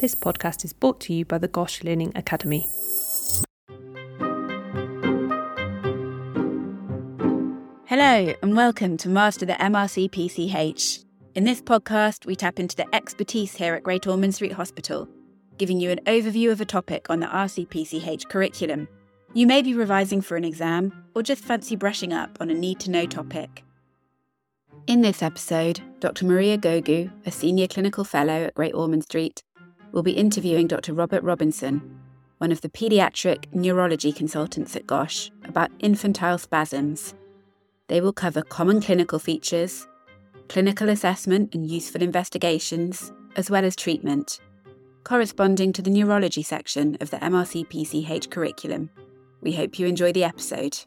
This podcast is brought to you by the GOSH Learning Academy. Hello, and welcome to Master the MRC PCH. In this podcast, we tap into the expertise here at Great Ormond Street Hospital, giving you an overview of a topic on the RCPCH curriculum. You may be revising for an exam or just fancy brushing up on a need to know topic. In this episode, Dr. Maria Gogou, a senior clinical fellow at Great Ormond Street, will be interviewing Dr. Robert Robinson, one of the paediatric neurology consultants at GOSH, about infantile spasms. They will cover common clinical features, clinical assessment and useful investigations, as well as treatment, corresponding to the neurology section of the MRC PCH curriculum. We hope you enjoy the episode.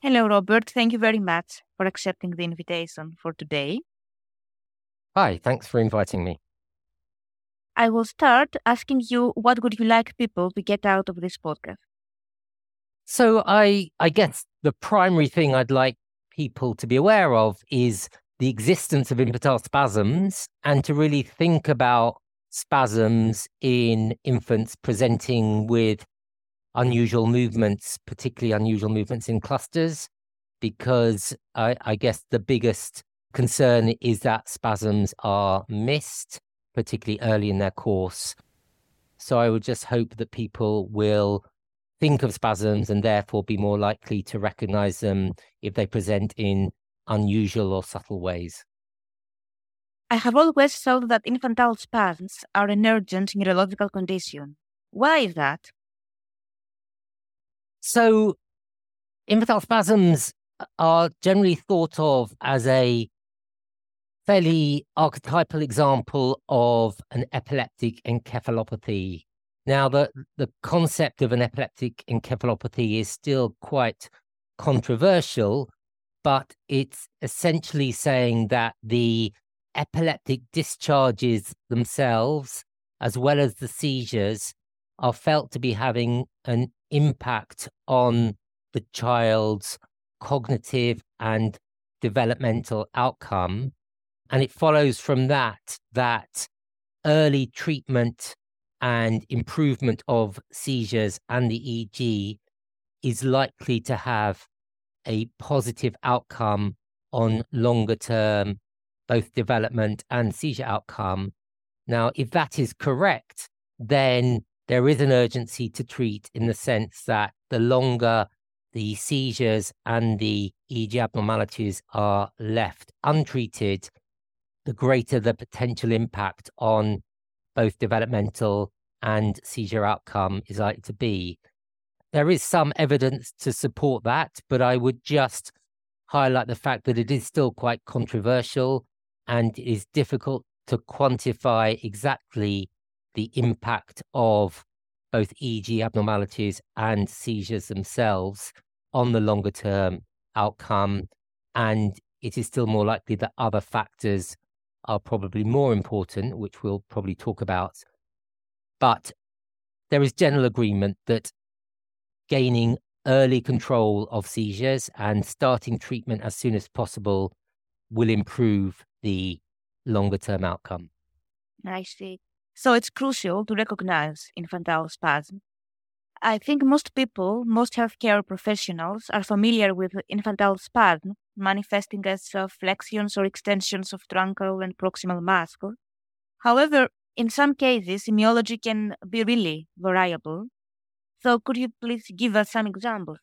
Hello, Robert. Thank you very much for accepting the invitation for today. Hi, thanks for inviting me. I will start asking you what would you like people to get out of this podcast? So I I guess the primary thing I'd like people to be aware of is the existence of infantile spasms and to really think about spasms in infants presenting with unusual movements, particularly unusual movements in clusters, because I, I guess the biggest concern is that spasms are missed, particularly early in their course. So I would just hope that people will think of spasms and therefore be more likely to recognize them if they present in unusual or subtle ways. I have always thought that infantile spasms are an urgent neurological condition. Why is that? So, infantile spasms are generally thought of as a fairly archetypal example of an epileptic encephalopathy. Now, the, hmm. the concept of an epileptic encephalopathy is still quite controversial, but it's essentially saying that the epileptic discharges themselves, as well as the seizures, are felt to be having an impact on the child's cognitive and developmental outcome. And it follows from that that early treatment and improvement of seizures and the EEG is likely to have a positive outcome on longer term, both development and seizure outcome. Now, if that is correct, then there is an urgency to treat in the sense that the longer the seizures and the EEG abnormalities are left untreated, the greater the potential impact on both developmental and seizure outcome is likely to be. There is some evidence to support that, but I would just highlight the fact that it is still quite controversial and it is difficult to quantify exactly the impact of both EEG abnormalities and seizures themselves on the longer term outcome. And it is still more likely that other factors are probably more important, which we'll probably talk about. But there is general agreement that gaining early control of seizures and starting treatment as soon as possible will improve the longer term outcome. I see. So it's crucial to recognize infantile spasm. I think most people, most healthcare professionals, are familiar with infantile spasm manifesting as uh, flexions or extensions of truncal and proximal muscle. However, in some cases, semiology can be really variable. So, could you please give us some examples?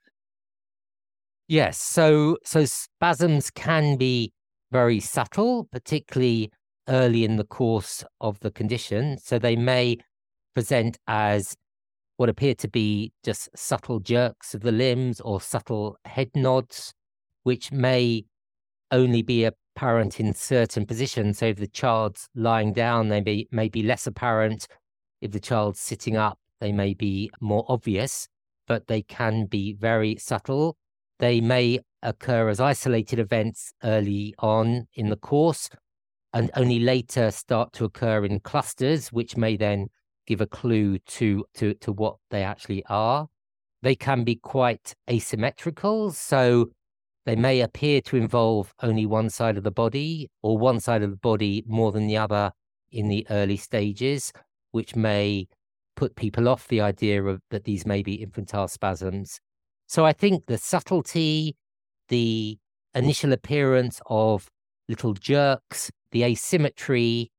Yes. So, so spasms can be very subtle, particularly early in the course of the condition. So they may present as what appear to be just subtle jerks of the limbs or subtle head nods, which may only be apparent in certain positions. So if the child's lying down, they may, may be less apparent. If the child's sitting up, they may be more obvious, but they can be very subtle. They may occur as isolated events early on in the course, and only later start to occur in clusters, which may then give a clue to, to, to what they actually are. They can be quite asymmetrical. So they may appear to involve only one side of the body or one side of the body more than the other in the early stages, which may put people off the idea of that these may be infantile spasms. So I think the subtlety, the initial appearance of little jerks, the asymmetry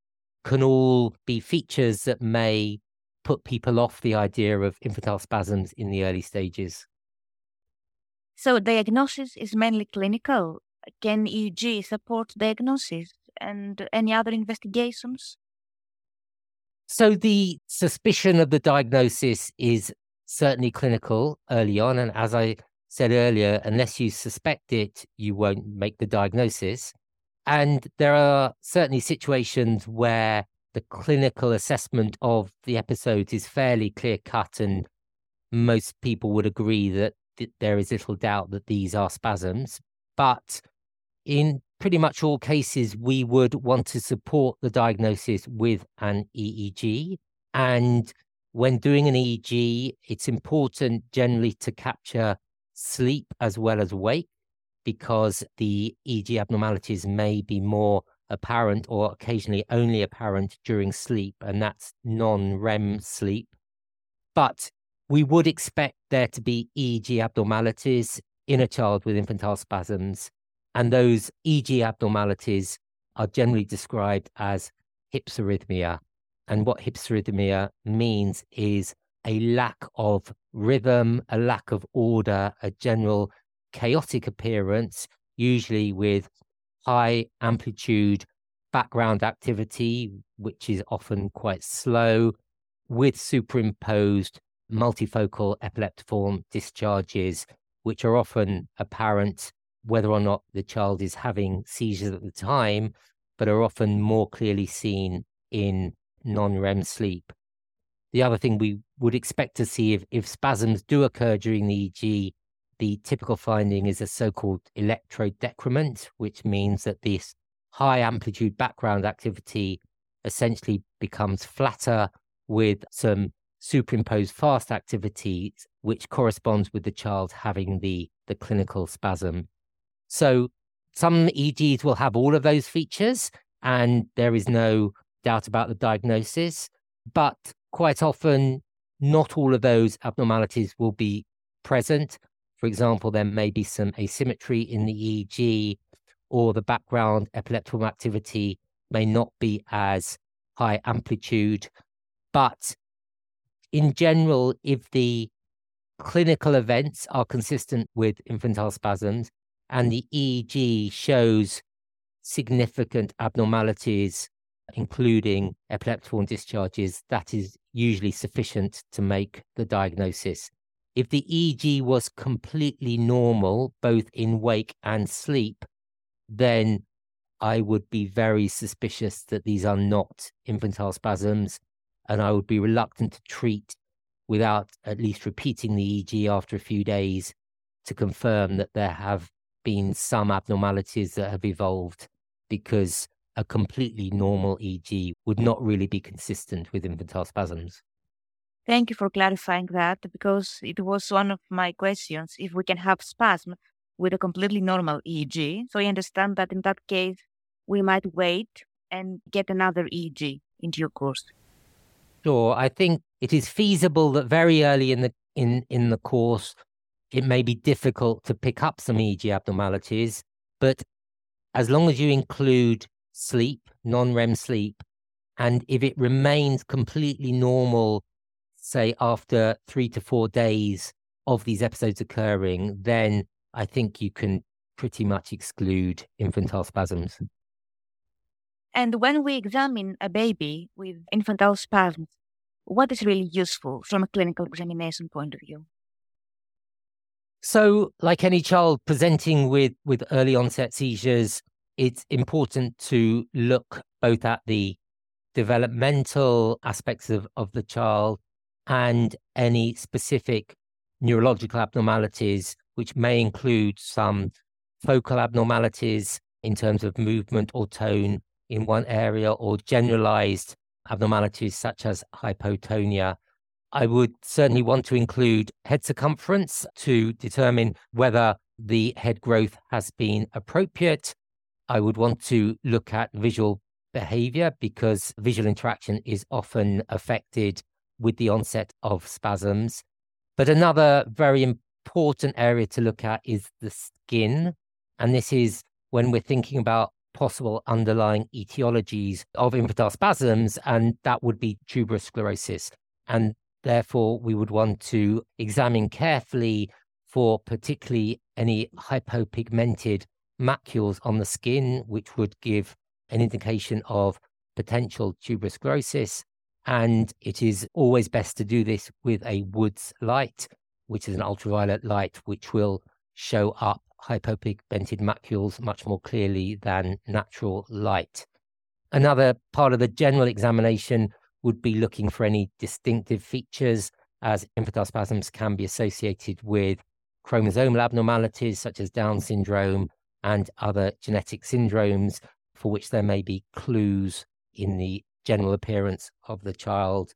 can all be features that may put people off the idea of infantile spasms in the early stages. So diagnosis is mainly clinical. Can EEG support diagnosis and any other investigations? So the suspicion of the diagnosis is certainly clinical early on. And as I said earlier, unless you suspect it, you won't make the diagnosis. And there are certainly situations where the clinical assessment of the episode is fairly clear cut, and most people would agree that there is little doubt that these are spasms. But in pretty much all cases, we would want to support the diagnosis with an EEG. And when doing an EEG, it's important generally to capture sleep as well as wake because the EEG abnormalities may be more apparent or occasionally only apparent during sleep, and that's non REM sleep. But we would expect there to be EEG abnormalities in a child with infantile spasms. And those EEG abnormalities are generally described as hypsarrhythmia. And what hypsarrhythmia means is a lack of rhythm, a lack of order, a general chaotic appearance, usually with high amplitude background activity, which is often quite slow, with superimposed multifocal epileptiform discharges, which are often apparent whether or not the child is having seizures at the time, but are often more clearly seen in non REM sleep. The other thing we would expect to see if, if spasms do occur during the EEG, the typical finding is a so called electrodecrement, which means that this high amplitude background activity essentially becomes flatter with some superimposed fast activity, which corresponds with the child having the, the clinical spasm. So some EEGs will have all of those features, and there is no doubt about the diagnosis. But quite often, not all of those abnormalities will be present. For example, there may be some asymmetry in the EEG, or the background epileptiform activity may not be as high amplitude. But in general, if the clinical events are consistent with infantile spasms and the EEG shows significant abnormalities, including epileptiform discharges, that is usually sufficient to make the diagnosis. If the EEG was completely normal, both in wake and sleep, then I would be very suspicious that these are not infantile spasms and I would be reluctant to treat without at least repeating the EEG after a few days to confirm that there have been some abnormalities that have evolved because a completely normal EEG would not really be consistent with infantile spasms. Thank you for clarifying that because it was one of my questions if we can have spasm with a completely normal EEG. So I understand that in that case, we might wait and get another EEG into your course. Sure. I think it is feasible that very early in the in in the course, it may be difficult to pick up some EEG abnormalities, but as long as you include sleep, non-REM sleep, and if it remains completely normal, say after three to four days of these episodes occurring, then I think you can pretty much exclude infantile spasms. And when we examine a baby with infantile spasms, what is really useful from a clinical examination point of view? So, like any child presenting with, with early onset seizures, it's important to look both at the developmental aspects of, of the child and any specific neurological abnormalities, which may include some focal abnormalities in terms of movement or tone in one area or generalized abnormalities such as hypotonia. I would certainly want to include head circumference to determine whether the head growth has been appropriate. I would want to look at visual behavior because visual interaction is often affected with the onset of spasms. But another very important area to look at is the skin. And this is when we're thinking about possible underlying etiologies of infantile spasms, and that would be tuberous sclerosis. And therefore, we would want to examine carefully for particularly any hypopigmented macules on the skin, which would give an indication of potential tuberous sclerosis. And it is always best to do this with a Woods light, which is an ultraviolet light, which will show up hypopigmented macules much more clearly than natural light. Another part of the general examination would be looking for any distinctive features, as infantile spasms can be associated with chromosomal abnormalities such as Down syndrome and other genetic syndromes for which there may be clues in the general appearance of the child.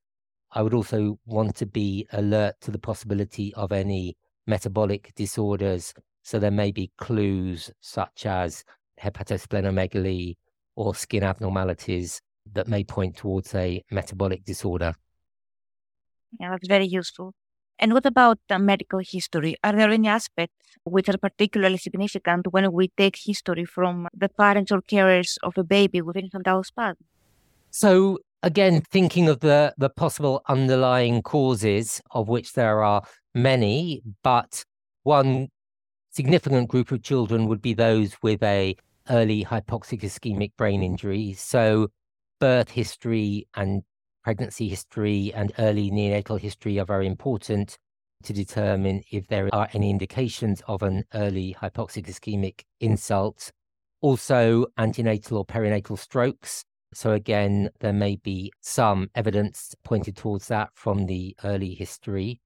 I would also want to be alert to the possibility of any metabolic disorders. So there may be clues such as hepatosplenomegaly or skin abnormalities that may point towards a metabolic disorder. Yeah, that's very useful. And what about the medical history? Are there any aspects which are particularly significant when we take history from the parents or carers of a baby with infantile spasm? So, again, thinking of the, the possible underlying causes, of which there are many, but one significant group of children would be those with a early hypoxic ischemic brain injury. So, birth history and pregnancy history and early neonatal history are very important to determine if there are any indications of an early hypoxic ischemic insult. Also, antenatal or perinatal strokes. So, again, there may be some evidence pointed towards that from the early history.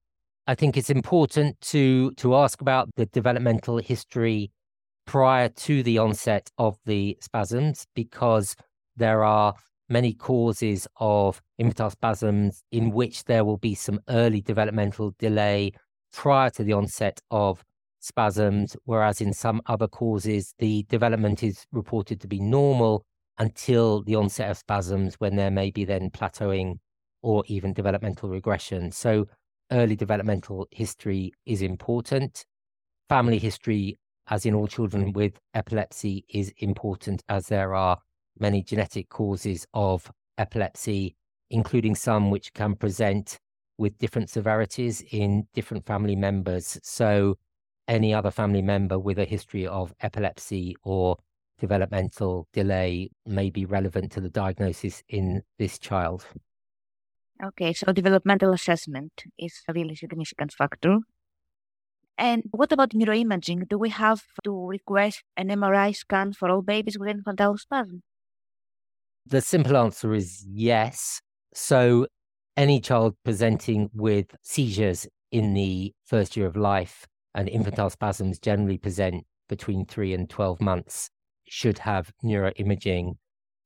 I think it's important to, to ask about the developmental history prior to the onset of the spasms because there are many causes of infantile spasms in which there will be some early developmental delay prior to the onset of spasms, whereas in some other causes, the development is reported to be normal until the onset of spasms, when there may be then plateauing or even developmental regression. So, early developmental history is important. Family history, as in all children with epilepsy, is important as there are many genetic causes of epilepsy, including some which can present with different severities in different family members. So, any other family member with a history of epilepsy or developmental delay may be relevant to the diagnosis in this child. Okay, so developmental assessment is a really significant factor. And what about neuroimaging? Do we have to request an MRI scan for all babies with infantile spasm? The simple answer is yes. So, any child presenting with seizures in the first year of life and infantile spasms generally present between three and 12 months should have neuroimaging.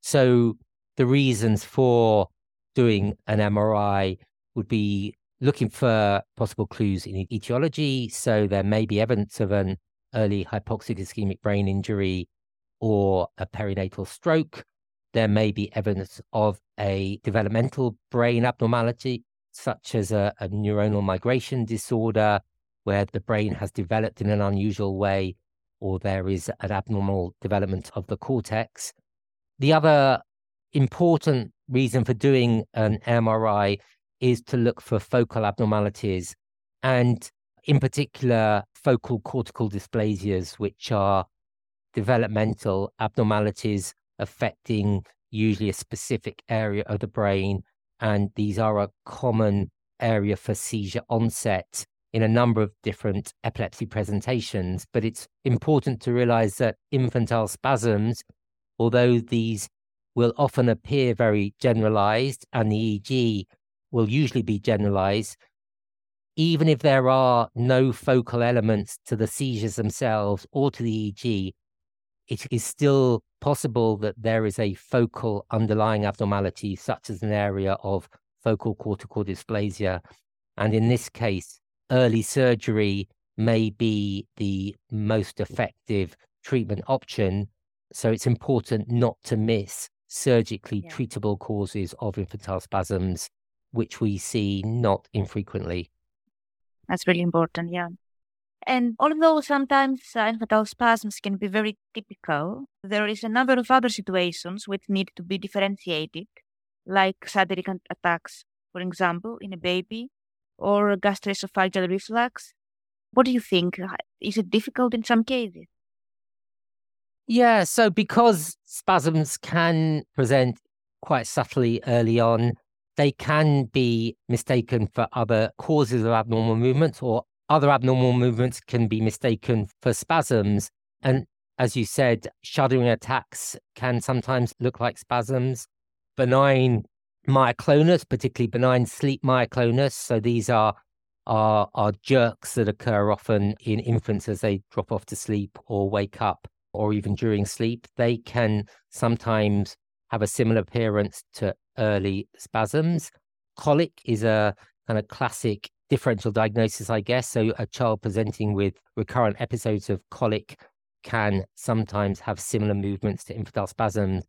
So, the reasons for doing an MRI would be looking for possible clues in etiology. So, there may be evidence of an early hypoxic ischemic brain injury or a perinatal stroke there may be evidence of a developmental brain abnormality, such as a, a neuronal migration disorder, where the brain has developed in an unusual way, or there is an abnormal development of the cortex. The other important reason for doing an MRI is to look for focal abnormalities and, in particular, focal cortical dysplasias, which are developmental abnormalities affecting usually a specific area of the brain. And these are a common area for seizure onset in a number of different epilepsy presentations. But it's important to realize that infantile spasms, although these will often appear very generalized and the EEG will usually be generalized, even if there are no focal elements to the seizures themselves or to the EEG, it is still possible that there is a focal underlying abnormality, such as an area of focal cortical dysplasia. And in this case, early surgery may be the most effective treatment option. So it's important not to miss surgically yeah. treatable causes of infantile spasms, which we see not infrequently. That's really important, yeah. And although sometimes uh, infantile spasms can be very typical, there is a number of other situations which need to be differentiated, like sudden attacks, for example, in a baby, or gastroesophageal reflux. What do you think? Is it difficult in some cases? Yeah, so because spasms can present quite subtly early on, they can be mistaken for other causes of abnormal movements, or other abnormal movements can be mistaken for spasms. And as you said, shuddering attacks can sometimes look like spasms. Benign myoclonus, particularly benign sleep myoclonus. So these are are are jerks that occur often in infants as they drop off to sleep or wake up or even during sleep. They can sometimes have a similar appearance to early spasms. Colic is a kind of classic differential diagnosis, I guess. So a child presenting with recurrent episodes of colic can sometimes have similar movements to infantile spasms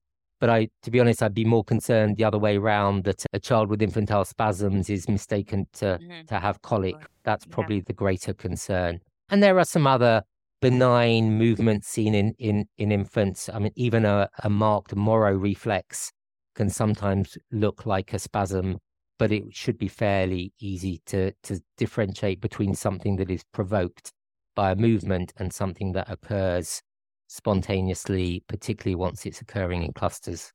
but I, to be honest, I'd be more concerned the other way around that a child with infantile spasms is mistaken to, mm-hmm. to have colic. That's probably yeah. the greater concern. And there are some other benign movement seen in, in, in infants. I mean, even a, a marked Moro reflex can sometimes look like a spasm, but it should be fairly easy to, to differentiate between something that is provoked by a movement and something that occurs spontaneously, particularly once it's occurring in clusters.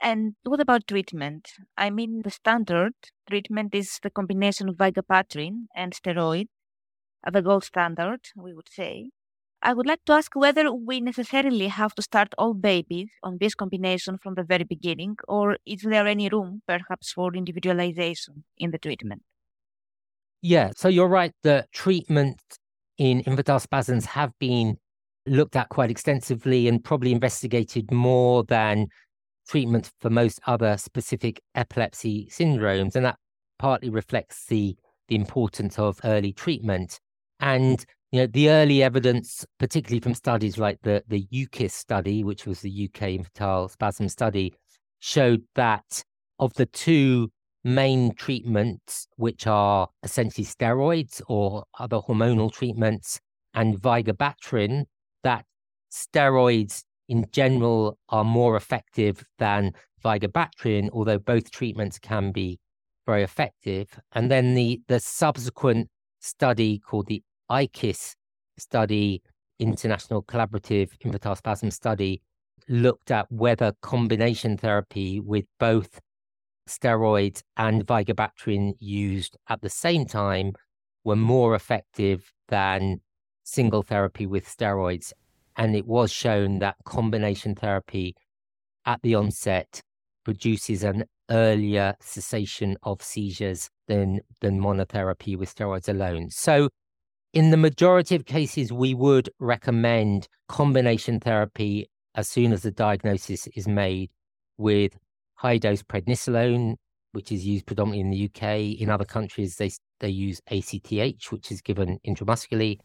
And what about treatment? I mean, the standard treatment is the combination of vigabatrin and steroid, the gold standard, we would say. I would like to ask whether we necessarily have to start all babies on this combination from the very beginning, or is there any room, perhaps, for individualization in the treatment? Yeah, so you're right. The treatment in infantile spasms have been looked at quite extensively and probably investigated more than treatment for most other specific epilepsy syndromes. And that partly reflects the, the importance of early treatment. And you know, the early evidence, particularly from studies like the, the UKISS study, which was the UK infantile spasm study, showed that of the two main treatments, which are essentially steroids or other hormonal treatments, and vigabatrin, that steroids in general are more effective than vigabatrin, although both treatments can be very effective. And then the, the subsequent study called the ICISS study, International Collaborative Infantile Study, looked at whether combination therapy with both steroids and vigabatrin used at the same time were more effective than single therapy with steroids. And it was shown that combination therapy at the onset produces an earlier cessation of seizures than, than monotherapy with steroids alone. So, in the majority of cases, we would recommend combination therapy as soon as the diagnosis is made with high dose prednisolone, which is used predominantly in the UK. In other countries, they, they use ACTH, which is given intramuscularly.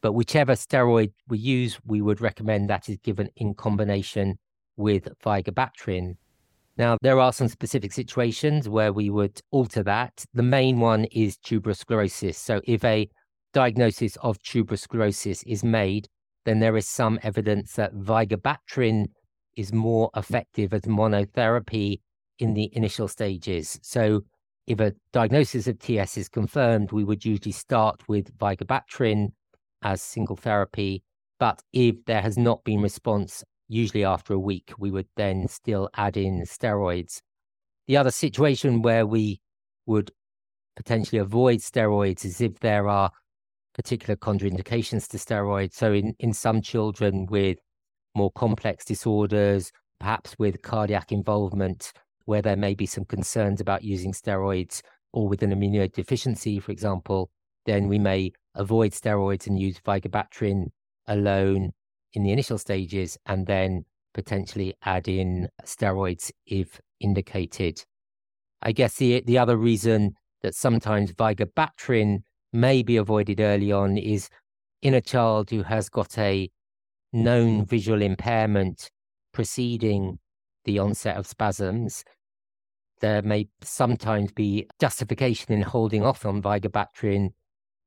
But whichever steroid we use, we would recommend that is given in combination with vigabatrin. Now, there are some specific situations where we would alter that. The main one is tuberous sclerosis. So, if a diagnosis of tuberous sclerosis is made, then there is some evidence that vigabatrin is more effective as monotherapy in the initial stages. So, if a diagnosis of TS is confirmed, we would usually start with vigabatrin as single therapy. But if there has not been response, usually after a week, we would then still add in steroids. The other situation where we would potentially avoid steroids is if there are particular contraindications to steroids. So, in, in some children with more complex disorders, perhaps with cardiac involvement, where there may be some concerns about using steroids or with an immunodeficiency, for example, then we may avoid steroids and use vigabatrin alone in the initial stages and then potentially add in steroids if indicated. I guess the the other reason that sometimes vigabatrin may be avoided early on is in a child who has got a known mm-hmm. visual impairment preceding the onset of spasms, there may sometimes be justification in holding off on vigabatrin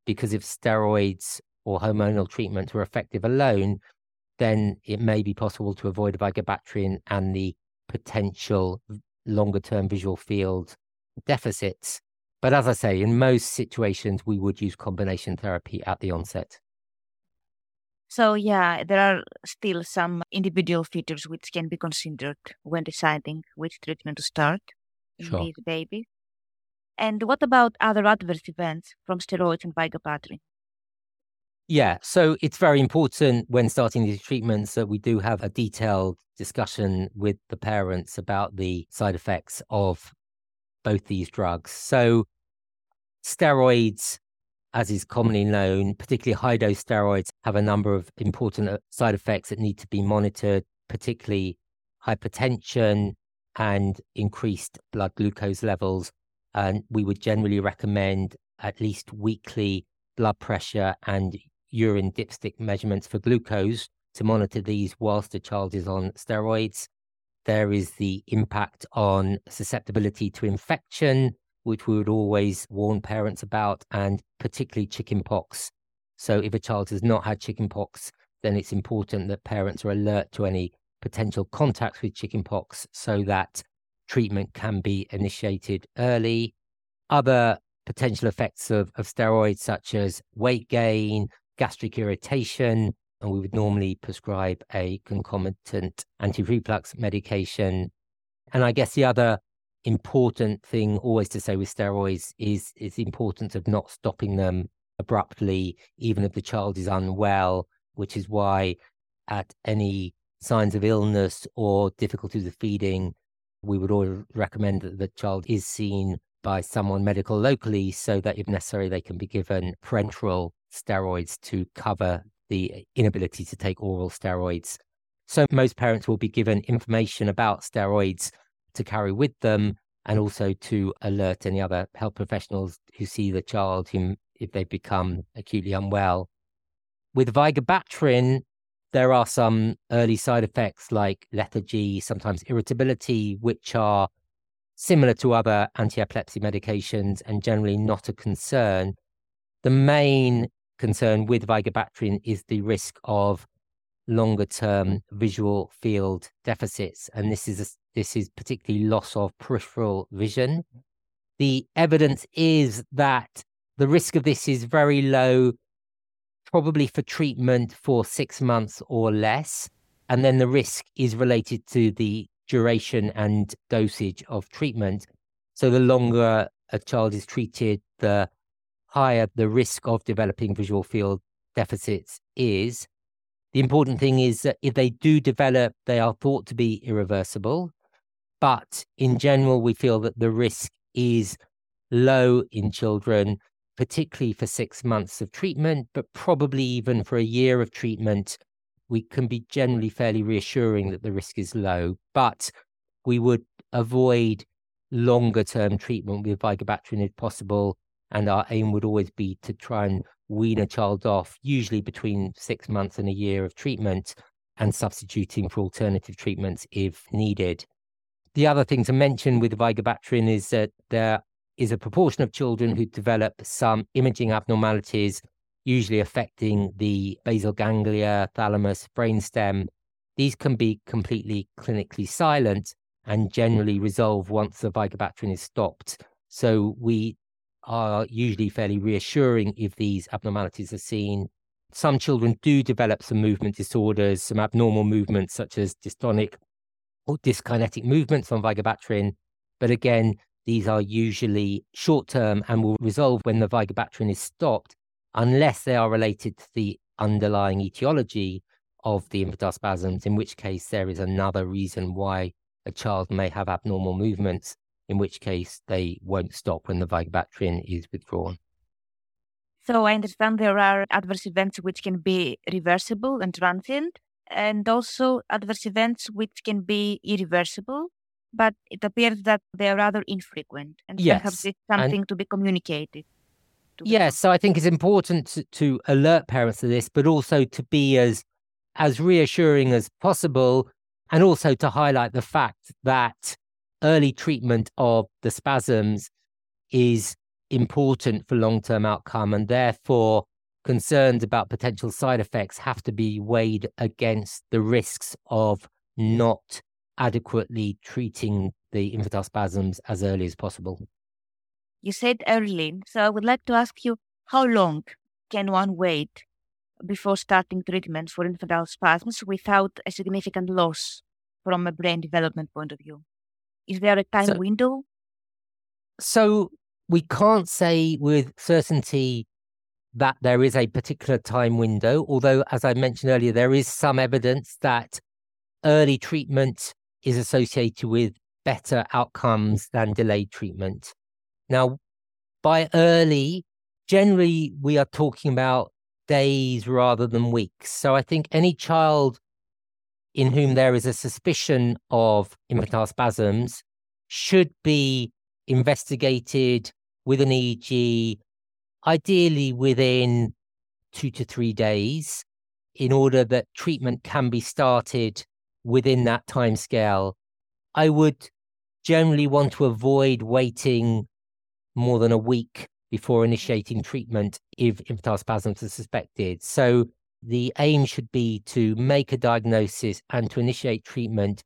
because if steroids or hormonal treatments were effective alone, then it may be possible to avoid vigabatrin and the potential longer term visual field deficits. But as I say, in most situations, we would use combination therapy at the onset. So, yeah, there are still some individual features which can be considered when deciding which treatment to start in Sure. these babies. And what about other adverse events from steroids and vigabatrin? Yeah, so it's very important when starting these treatments that we do have a detailed discussion with the parents about the side effects of both these drugs. So, steroids, as is commonly known, particularly high dose steroids, have a number of important uh, side effects that need to be monitored, particularly hypertension and increased blood glucose levels. And we would generally recommend at least weekly blood pressure and urine dipstick measurements for glucose to monitor these whilst the child is on steroids. There is the impact on susceptibility to infection, which we would always warn parents about, and particularly chickenpox. So, if a child has not had chickenpox, then it's important that parents are alert to any potential contacts with chickenpox so that treatment can be initiated early. Other potential effects of, of steroids, such as weight gain, gastric irritation, and we would normally prescribe a concomitant anti reflux medication. And I guess the other important thing always to say with steroids is is the importance of not stopping them abruptly, even if the child is unwell, which is why at any signs of illness or difficulties of feeding, we would always recommend that the child is seen by someone medical locally so that if necessary they can be given parenteral steroids to cover the inability to take oral steroids. So most parents will be given information about steroids to carry with them and also to alert any other health professionals who see the child whom if they become acutely unwell. With vigabatrin, there are some early side effects like lethargy, sometimes irritability, which are similar to other anti-epilepsy medications and generally not a concern. The main concern with vigabatrin is the risk of longer term visual field deficits and this is a, this is particularly loss of peripheral vision. The evidence is that the risk of this is very low probably for treatment for 6 months or less and then the risk is related to the duration and dosage of treatment. So the longer a child is treated the higher the risk of developing visual field deficits is. The important thing is that if they do develop, they are thought to be irreversible. But in general, we feel that the risk is low in children, particularly for six months of treatment, but probably even for a year of treatment. We can be generally fairly reassuring that the risk is low, but we would avoid longer term treatment with vigabatrin if possible and our aim would always be to try and wean a child off, usually between six months and a year of treatment, and substituting for alternative treatments if needed. The other thing to mention with vigabatrin is that there is a proportion of children who develop some imaging abnormalities, usually affecting the basal ganglia, thalamus, brainstem. These can be completely clinically silent and generally resolve once the vigabatrin is stopped. So we are usually fairly reassuring if these abnormalities are seen. Some children do develop some movement disorders, some abnormal movements such as dystonic or dyskinetic movements on vigabatrin. But again, these are usually short term and will resolve when the vigabatrin is stopped, unless they are related to the underlying etiology of the infantile spasms, in which case there is another reason why a child may have abnormal movements in which case they won't stop when the vigabatrin is withdrawn. So I understand there are adverse events which can be reversible and transient, and also adverse events which can be irreversible, but it appears that they are rather infrequent, and Yes, perhaps it's and- something to be communicated to Yes, so I think it's important to, to alert parents to this, but also to be as as reassuring as possible, and also to highlight the fact that early treatment of the spasms is important for long term outcome, and therefore concerns about potential side effects have to be weighed against the risks of not adequately treating the infantile spasms as early as possible. You said early, so I would like to ask you how long can one wait before starting treatment for infantile spasms without a significant loss from a brain development point of view? Is there a time So- window? So we can't say with certainty that there is a particular time window, although, as I mentioned earlier, there is some evidence that early treatment is associated with better outcomes than delayed treatment. Now, by early, generally we are talking about days rather than weeks. So I think any child in whom there is a suspicion of infantile spasms should be investigated with an EEG, ideally within two to three days, in order that treatment can be started within that time scale. I would generally want to avoid waiting more than a week before initiating treatment if infantile spasms are suspected. So the aim should be to make a diagnosis and to initiate treatment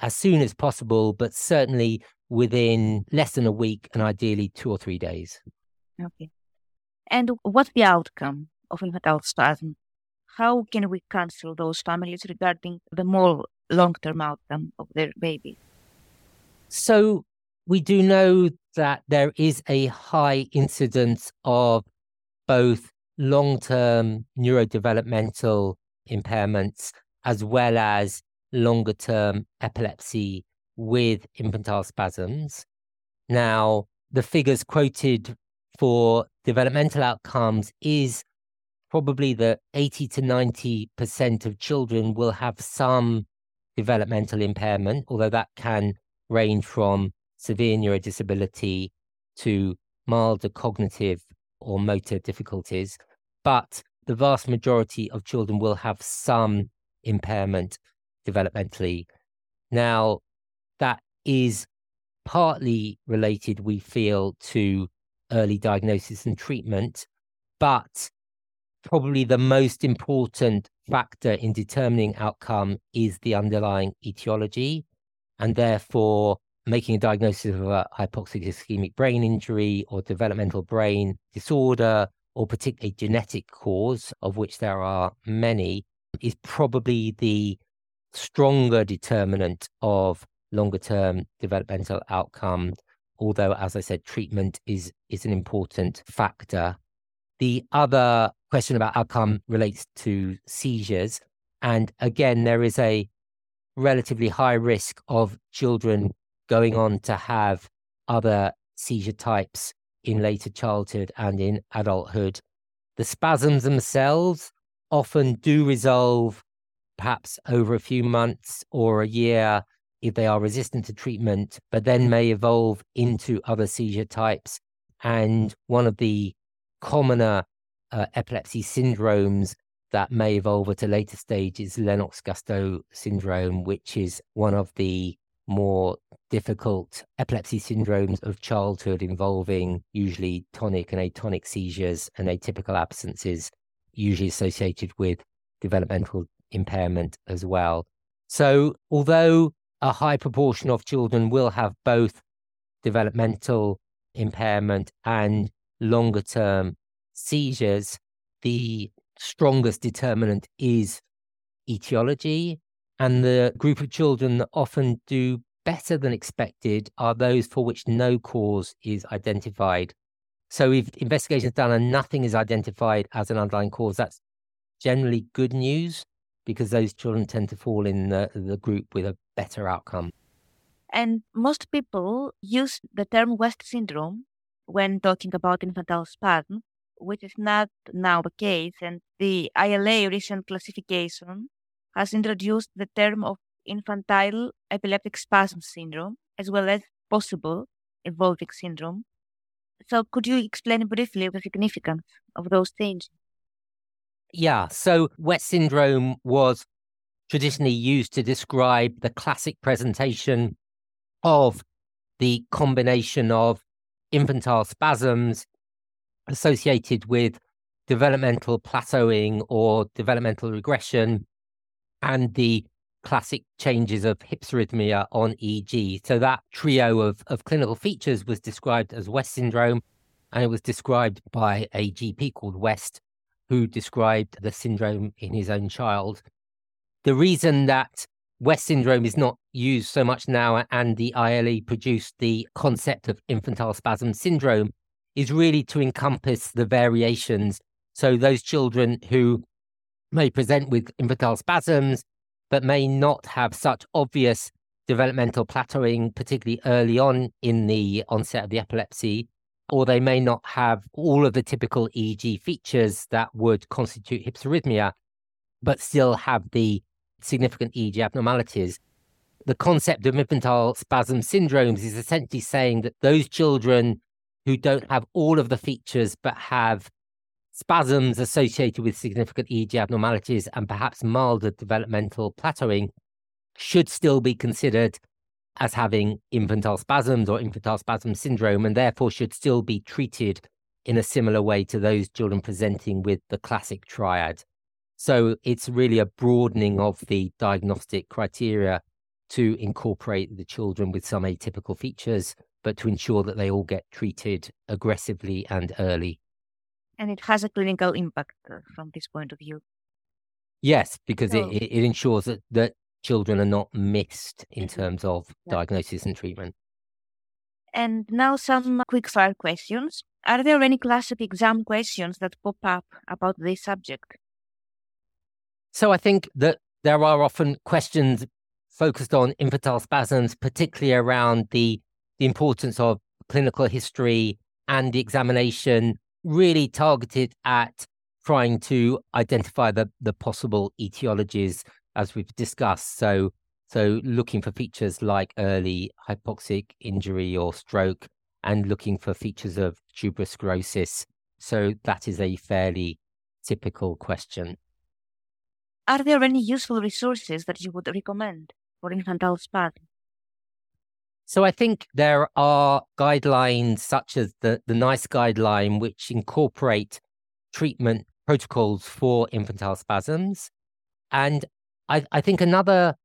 as soon as possible, but certainly within less than a week and ideally two or three days. Okay. And what's the outcome of infantile spasm? How can we counsel those families regarding the more long term outcome of their baby? So we do know that there is a high incidence of both long-term neurodevelopmental impairments as well as longer-term epilepsy with infantile spasms. Now, the figures quoted for developmental outcomes is probably that 80 to 90% of children will have some developmental impairment, although that can range from severe neurodisability to milder cognitive or motor difficulties. But the vast majority of children will have some impairment developmentally. Now, that is partly related, we feel, to early diagnosis and treatment, but probably the most important factor in determining outcome is the underlying etiology, and therefore making a diagnosis of a hypoxic ischemic brain injury or developmental brain disorder or particularly genetic cause, of which there are many, is probably the stronger determinant of longer term developmental outcome. Although, as I said, treatment is, is an important factor. The other question about outcome relates to seizures. And again, there is a relatively high risk of children going on to have other seizure types in later childhood and in adulthood. The spasms themselves often do resolve perhaps over a few months or a year if they are resistant to treatment, but then may evolve into other seizure types. And one of the commoner uh, epilepsy syndromes that may evolve at a later stage is Lennox Gastaut syndrome, which is one of the more difficult epilepsy syndromes of childhood involving usually tonic and atonic seizures and atypical absences, usually associated with developmental impairment as well. So, although a high proportion of children will have both developmental impairment and longer term seizures, the strongest determinant is etiology. And the group of children that often do better than expected are those for which no cause is identified. So, if investigation is done and nothing is identified as an underlying cause, that's generally good news because those children tend to fall in the, the group with a better outcome. And most people use the term West syndrome when talking about infantile spasm, which is not now the case. And the ILAE recent classification has introduced the term of infantile epileptic spasm syndrome, as well as possible evolving syndrome. So, could you explain briefly the significance of those things? Yeah. So, West syndrome was traditionally used to describe the classic presentation of the combination of infantile spasms associated with developmental plateauing or developmental regression and the classic changes of hypsarrhythmia on EEG. So that trio of, of clinical features was described as West syndrome, and it was described by a GP called West, who described the syndrome in his own child. The reason that West syndrome is not used so much now and the ILAE produced the concept of infantile spasm syndrome is really to encompass the variations. So those children who may present with infantile spasms but may not have such obvious developmental plateauing, particularly early on in the onset of the epilepsy, or they may not have all of the typical EEG features that would constitute hypsarrhythmia, but still have the significant EEG abnormalities. The concept of infantile spasm syndromes is essentially saying that those children who don't have all of the features but have spasms associated with significant EEG abnormalities and perhaps milder developmental plateauing should still be considered as having infantile spasms or infantile spasm syndrome and therefore should still be treated in a similar way to those children presenting with the classic triad. So it's really a broadening of the diagnostic criteria to incorporate the children with some atypical features, but to ensure that they all get treated aggressively and early and it has a clinical impact uh, from this point of view. Yes, because so, it, it ensures that, that children are not missed in mm-hmm. terms of yeah. diagnosis and treatment. And now some quick fire questions. Are there any classic exam questions that pop up about this subject? So I think that there are often questions focused on infantile spasms, particularly around the, the importance of clinical history and the examination really targeted at trying to identify the, the possible etiologies as we've discussed. So, so looking for features like early hypoxic injury or stroke and looking for features of tuberous sclerosis. So that is a fairly typical question. Are there any useful resources that you would recommend for infantile spasm? So I think there are guidelines such as the, the NICE guideline, which incorporate treatment protocols for infantile spasms. And I, I think another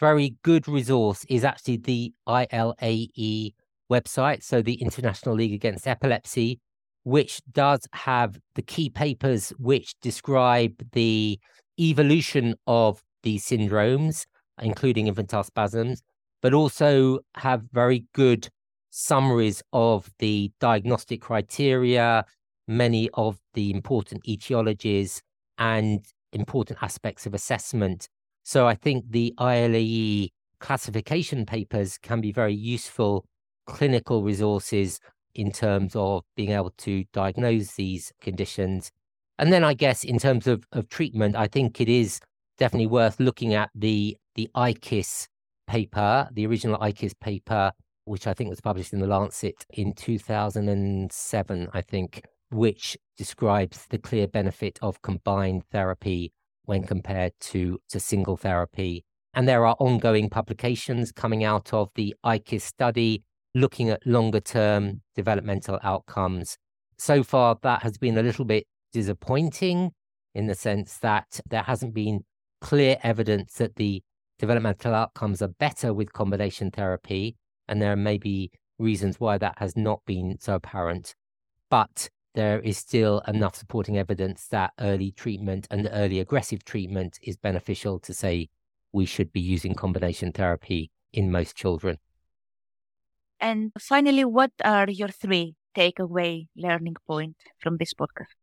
very good resource is actually the ILAE website, so the International League Against Epilepsy, which does have the key papers which describe the evolution of these syndromes, including infantile spasms, but also have very good summaries of the diagnostic criteria, many of the important etiologies, and important aspects of assessment. So I think the ILAE classification papers can be very useful clinical resources in terms of being able to diagnose these conditions. And then I guess in terms of, of treatment, I think it is definitely worth looking at the the ICISS paper, the original ICISS paper, which I think was published in the Lancet in 2007, I think, which describes the clear benefit of combined therapy when compared to, to single therapy. And there are ongoing publications coming out of the ICISS study looking at longer term developmental outcomes. So far, that has been a little bit disappointing in the sense that there hasn't been clear evidence that the developmental outcomes are better with combination therapy, and there may be reasons why that has not been so apparent. But there is still enough supporting evidence that early treatment and early aggressive treatment is beneficial to say we should be using combination therapy in most children. And finally, what are your three takeaway learning points from this podcast?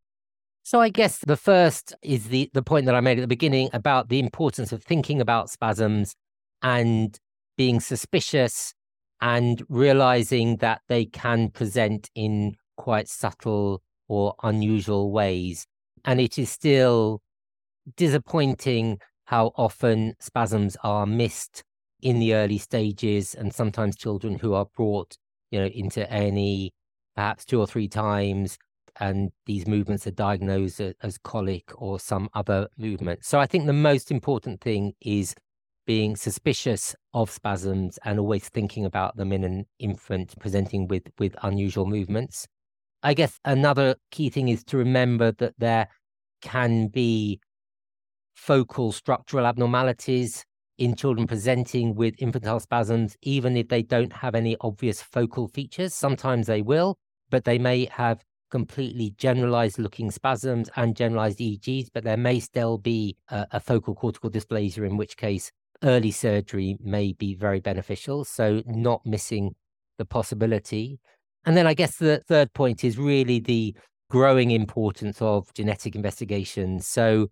So I guess the first is the the point that I made at the beginning about the importance of thinking about spasms and being suspicious and realizing that they can present in quite subtle or unusual ways. And it is still disappointing how often spasms are missed in the early stages and sometimes children who are brought, you know, into A&E perhaps two or three times, and these movements are diagnosed as colic or some other movement. So I think the most important thing is being suspicious of spasms and always thinking about them in an infant presenting with, with unusual movements. I guess another key thing is to remember that there can be focal structural abnormalities in children presenting with infantile spasms, even if they don't have any obvious focal features. Sometimes they will, but they may have completely generalized looking spasms and generalized EEGs, but there may still be a, a focal cortical dysplasia, in which case early surgery may be very beneficial. So, not missing the possibility. And then I guess the third point is really the growing importance of genetic investigations. So,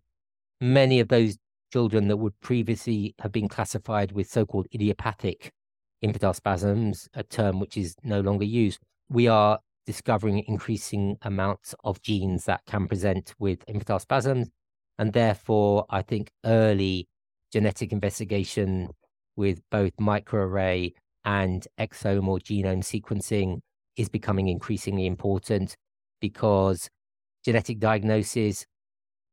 many of those children that would previously have been classified with so called idiopathic infantile spasms, a term which is no longer used, we are discovering increasing amounts of genes that can present with infantile spasms. And therefore, I think early genetic investigation with both microarray and exome or genome sequencing is becoming increasingly important because genetic diagnosis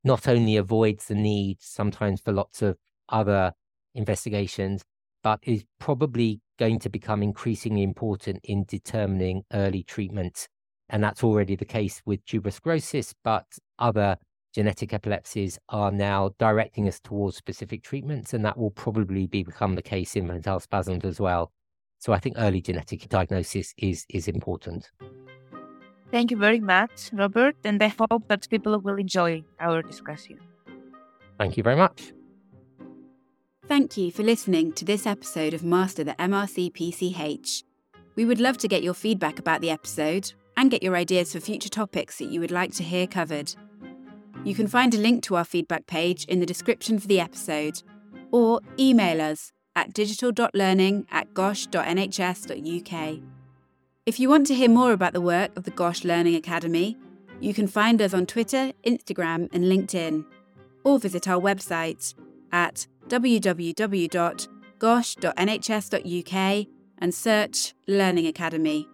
not only avoids the need sometimes for lots of other investigations, but is probably going to become increasingly important in determining early treatment. And that's already the case with tuberous sclerosis, but other genetic epilepsies are now directing us towards specific treatments, and that will probably be become the case in infantile spasms as well. So I think early genetic diagnosis is is important. Thank you very much, Robert, and I hope that people will enjoy our discussion. Thank you very much. Thank you for listening to this episode of Master the MRC PCH. We would love to get your feedback about the episode and get your ideas for future topics that you would like to hear covered. You can find a link to our feedback page in the description for the episode or email us at digital.learning at gosh.nhs.uk. If you want to hear more about the work of the GOSH Learning Academy, you can find us on Twitter, Instagram, and LinkedIn, or visit our website at www.gosh.nhs.uk and search Learning Academy.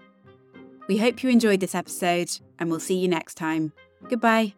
We hope you enjoyed this episode, and we'll see you next time. Goodbye.